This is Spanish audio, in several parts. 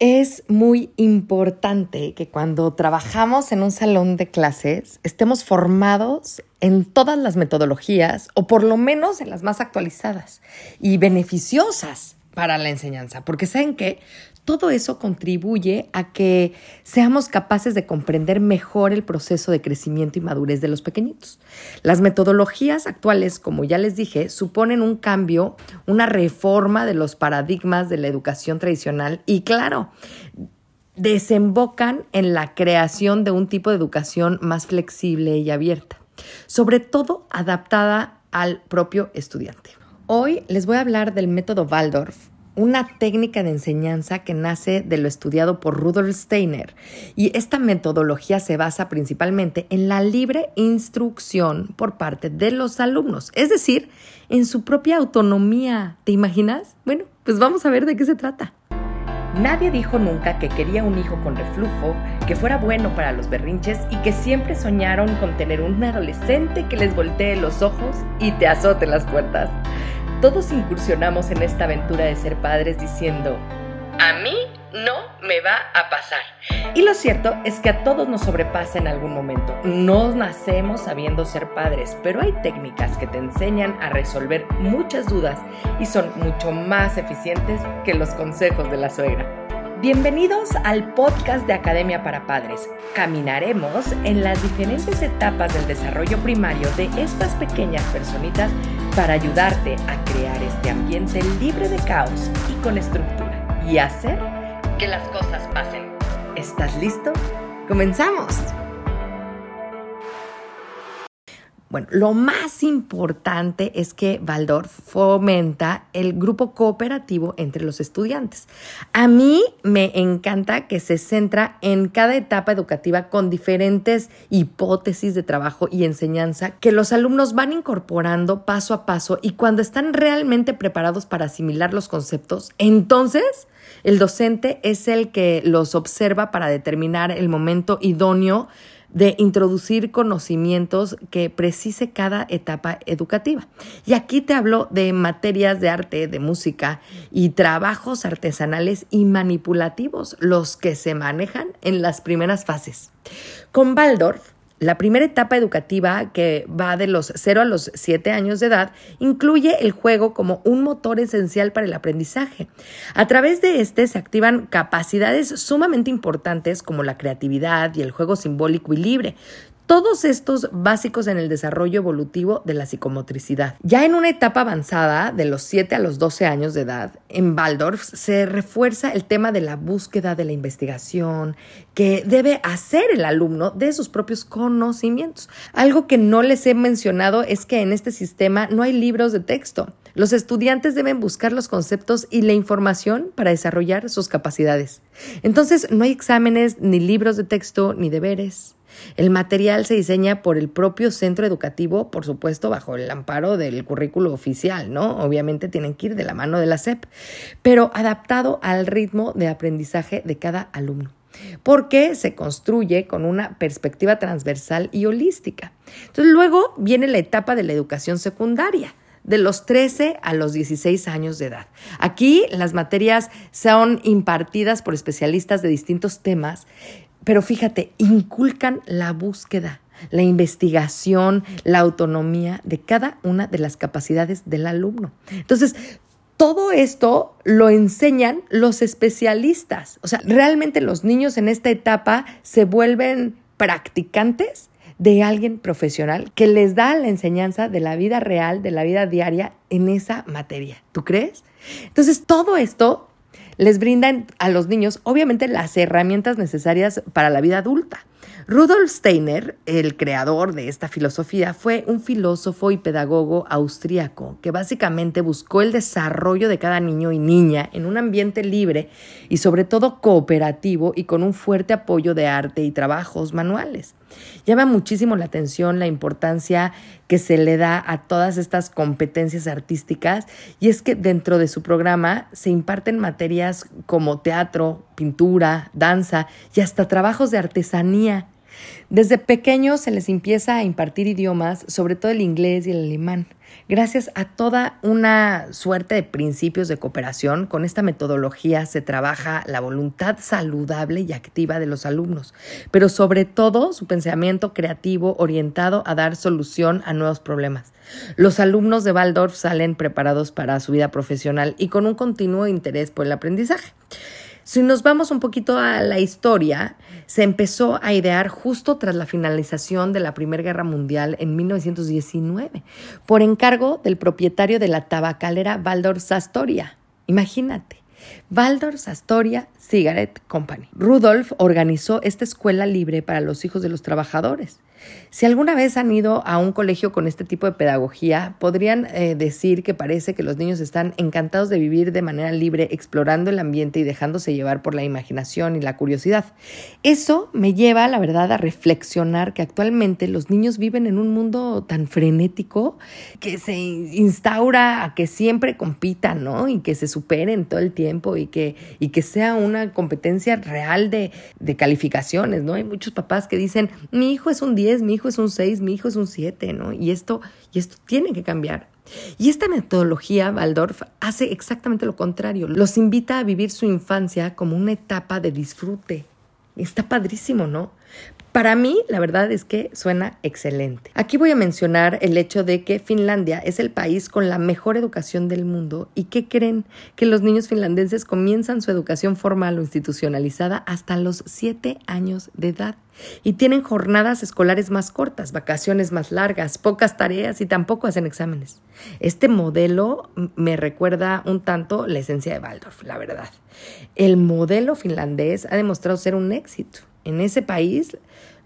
Es muy importante que cuando trabajamos en un salón de clases estemos formados en todas las metodologías o por lo menos en las más actualizadas y beneficiosas para la enseñanza, porque saben que todo eso contribuye a que seamos capaces de comprender mejor el proceso de crecimiento y madurez de los pequeñitos. Las metodologías actuales, como ya les dije, suponen un cambio, una reforma de los paradigmas de la educación tradicional y claro, desembocan en la creación de un tipo de educación más flexible y abierta, sobre todo adaptada al propio estudiante. Hoy les voy a hablar del método Waldorf, una técnica de enseñanza que nace de lo estudiado por Rudolf Steiner. Y esta metodología se basa principalmente en la libre instrucción por parte de los alumnos, es decir, en su propia autonomía. ¿Te imaginas? Bueno, pues vamos a ver de qué se trata. Nadie dijo nunca que quería un hijo con reflujo, que fuera bueno para los berrinches y que siempre soñaron con tener un adolescente que les voltee los ojos y te azote las puertas. Todos incursionamos en esta aventura de ser padres diciendo, a mí no me va a pasar. Y lo cierto es que a todos nos sobrepasa en algún momento. No nacemos sabiendo ser padres, pero hay técnicas que te enseñan a resolver muchas dudas y son mucho más eficientes que los consejos de la suegra. Bienvenidos al podcast de Academia para Padres. Caminaremos en las diferentes etapas del desarrollo primario de estas pequeñas personitas para ayudarte a crear este ambiente libre de caos y con estructura y hacer que las cosas pasen. ¿Estás listo? ¡Comenzamos! Bueno, lo más importante es que Waldorf fomenta el grupo cooperativo entre los estudiantes. A mí me encanta que se centra en cada etapa educativa con diferentes hipótesis de trabajo y enseñanza que los alumnos van incorporando paso a paso y cuando están realmente preparados para asimilar los conceptos, entonces el docente es el que los observa para determinar el momento idóneo de introducir conocimientos que precise cada etapa educativa. Y aquí te hablo de materias de arte, de música y trabajos artesanales y manipulativos, los que se manejan en las primeras fases. Con Waldorf la primera etapa educativa, que va de los 0 a los 7 años de edad, incluye el juego como un motor esencial para el aprendizaje. A través de este se activan capacidades sumamente importantes como la creatividad y el juego simbólico y libre, todos estos básicos en el desarrollo evolutivo de la psicomotricidad. Ya en una etapa avanzada, de los 7 a los 12 años de edad, en Waldorf se refuerza el tema de la búsqueda de la investigación que debe hacer el alumno de sus propios conocimientos. Algo que no les he mencionado es que en este sistema no hay libros de texto. Los estudiantes deben buscar los conceptos y la información para desarrollar sus capacidades. Entonces, no hay exámenes, ni libros de texto, ni deberes. El material se diseña por el propio centro educativo, por supuesto, bajo el amparo del currículo oficial, ¿no? Obviamente tienen que ir de la mano de la SEP, pero adaptado al ritmo de aprendizaje de cada alumno porque se construye con una perspectiva transversal y holística. Entonces luego viene la etapa de la educación secundaria de los 13 a los 16 años de edad. Aquí las materias son impartidas por especialistas de distintos temas pero fíjate, inculcan la búsqueda, la investigación, la autonomía de cada una de las capacidades del alumno. Entonces, todo esto lo enseñan los especialistas. O sea, realmente los niños en esta etapa se vuelven practicantes de alguien profesional que les da la enseñanza de la vida real, de la vida diaria en esa materia. ¿Tú crees? Entonces, todo esto les brindan a los niños, obviamente, las herramientas necesarias para la vida adulta. Rudolf Steiner, el creador de esta filosofía, fue un filósofo y pedagogo austríaco que básicamente buscó el desarrollo de cada niño y niña en un ambiente libre y sobre todo cooperativo y con un fuerte apoyo de arte y trabajos manuales. Llama muchísimo la atención la importancia que se le da a todas estas competencias artísticas y es que dentro de su programa se imparten materias como teatro, pintura, danza y hasta trabajos de artesanía Desde pequeños se les empieza a impartir idiomas, sobre todo el inglés y el alemán. Gracias a toda una suerte de principios de cooperación, con esta metodología se trabaja la voluntad saludable y activa de los alumnos, pero sobre todo su pensamiento creativo orientado a dar solución a nuevos problemas. Los alumnos de Waldorf salen preparados para su vida profesional y con un continuo interés por el aprendizaje. Si nos vamos un poquito a la historia, se empezó a idear justo tras la finalización de la Primera Guerra Mundial en 1919, por encargo del propietario de la tabacalera Valdor Sastoria. Imagínate. Valdor Sastoria Cigarette Company. Rudolf organizó esta escuela libre para los hijos de los trabajadores. Si alguna vez han ido a un colegio con este tipo de pedagogía, podrían eh, decir que parece que los niños están encantados de vivir de manera libre, explorando el ambiente y dejándose llevar por la imaginación y la curiosidad. Eso me lleva, la verdad, a reflexionar que actualmente los niños viven en un mundo tan frenético que se instaura a que siempre compitan, ¿no? Y que se superen todo el tiempo y que, y que sea una competencia real de, de calificaciones, ¿no? Hay muchos papás que dicen, mi hijo es un 10 mi hijo es un 6, mi hijo es un 7, ¿no? Y esto, y esto tiene que cambiar. Y esta metodología, Waldorf, hace exactamente lo contrario. Los invita a vivir su infancia como una etapa de disfrute. Está padrísimo, ¿no? Para mí, la verdad es que suena excelente. Aquí voy a mencionar el hecho de que Finlandia es el país con la mejor educación del mundo y que creen que los niños finlandeses comienzan su educación formal o institucionalizada hasta los 7 años de edad y tienen jornadas escolares más cortas, vacaciones más largas, pocas tareas y tampoco hacen exámenes. Este modelo me recuerda un tanto la esencia de Waldorf, la verdad. El modelo finlandés ha demostrado ser un éxito. En ese país,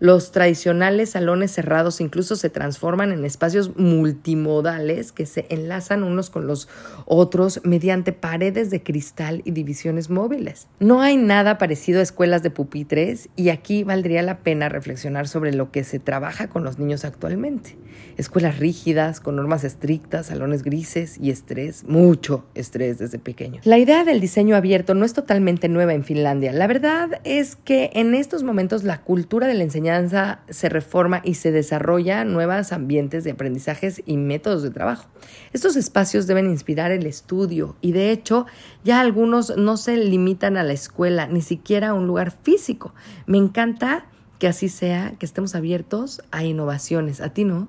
los tradicionales salones cerrados incluso se transforman en espacios multimodales que se enlazan unos con los otros mediante paredes de cristal y divisiones móviles. No hay nada parecido a escuelas de pupitres y aquí valdría la pena reflexionar sobre lo que se trabaja con los niños actualmente. Escuelas rígidas, con normas estrictas, salones grises y estrés, mucho estrés desde pequeños. La idea del diseño abierto no es totalmente nueva en Finlandia. La verdad es que en estos momentos la cultura de la enseñanza se reforma y se desarrolla nuevos ambientes de aprendizajes y métodos de trabajo. Estos espacios deben inspirar el estudio y de hecho ya algunos no se limitan a la escuela, ni siquiera a un lugar físico. Me encanta que así sea, que estemos abiertos a innovaciones. ¿A ti no?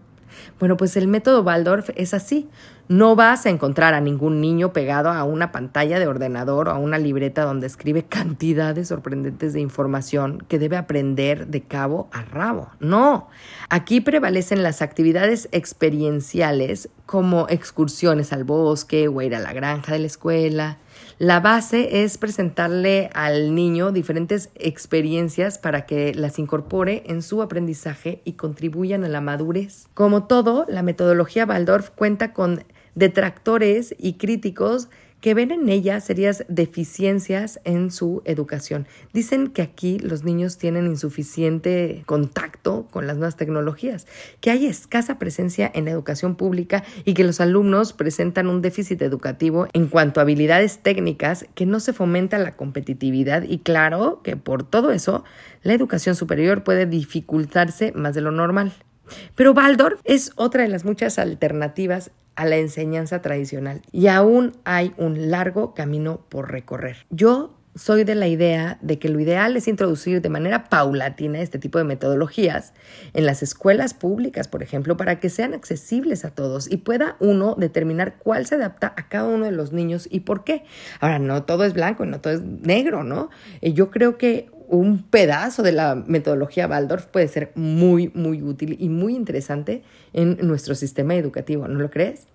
Bueno, pues el método Waldorf es así. No vas a encontrar a ningún niño pegado a una pantalla de ordenador o a una libreta donde escribe cantidades sorprendentes de información que debe aprender de cabo a rabo. No, aquí prevalecen las actividades experienciales como excursiones al bosque o ir a la granja de la escuela, la base es presentarle al niño diferentes experiencias para que las incorpore en su aprendizaje y contribuyan a la madurez. Como todo, la metodología Waldorf cuenta con detractores y críticos que ven en ella serias deficiencias en su educación. Dicen que aquí los niños tienen insuficiente contacto con las nuevas tecnologías, que hay escasa presencia en la educación pública y que los alumnos presentan un déficit educativo en cuanto a habilidades técnicas, que no se fomenta la competitividad y claro que por todo eso la educación superior puede dificultarse más de lo normal. Pero Waldorf es otra de las muchas alternativas a la enseñanza tradicional y aún hay un largo camino por recorrer. Yo soy de la idea de que lo ideal es introducir de manera paulatina este tipo de metodologías en las escuelas públicas, por ejemplo, para que sean accesibles a todos y pueda uno determinar cuál se adapta a cada uno de los niños y por qué. Ahora, no todo es blanco y no todo es negro, ¿no? Eh, yo creo que un pedazo de la metodología Waldorf puede ser muy, muy útil y muy interesante en nuestro sistema educativo, ¿no lo crees?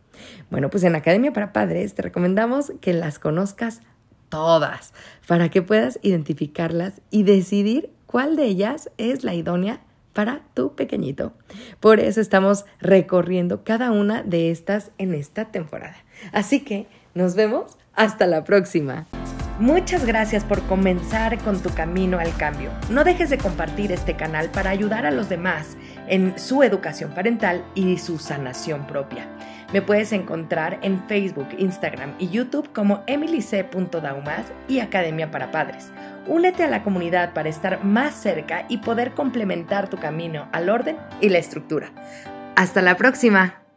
Bueno, pues en Academia para Padres te recomendamos que las conozcas todas para que puedas identificarlas y decidir cuál de ellas es la idónea para tu pequeñito. Por eso estamos recorriendo cada una de estas en esta temporada. Así que nos vemos hasta la próxima. Muchas gracias por comenzar con tu camino al cambio. No dejes de compartir este canal para ayudar a los demás en su educación parental y su sanación propia. Me puedes encontrar en Facebook, Instagram y YouTube como emilyc.daumas y Academia para Padres. Únete a la comunidad para estar más cerca y poder complementar tu camino al orden y la estructura. Hasta la próxima.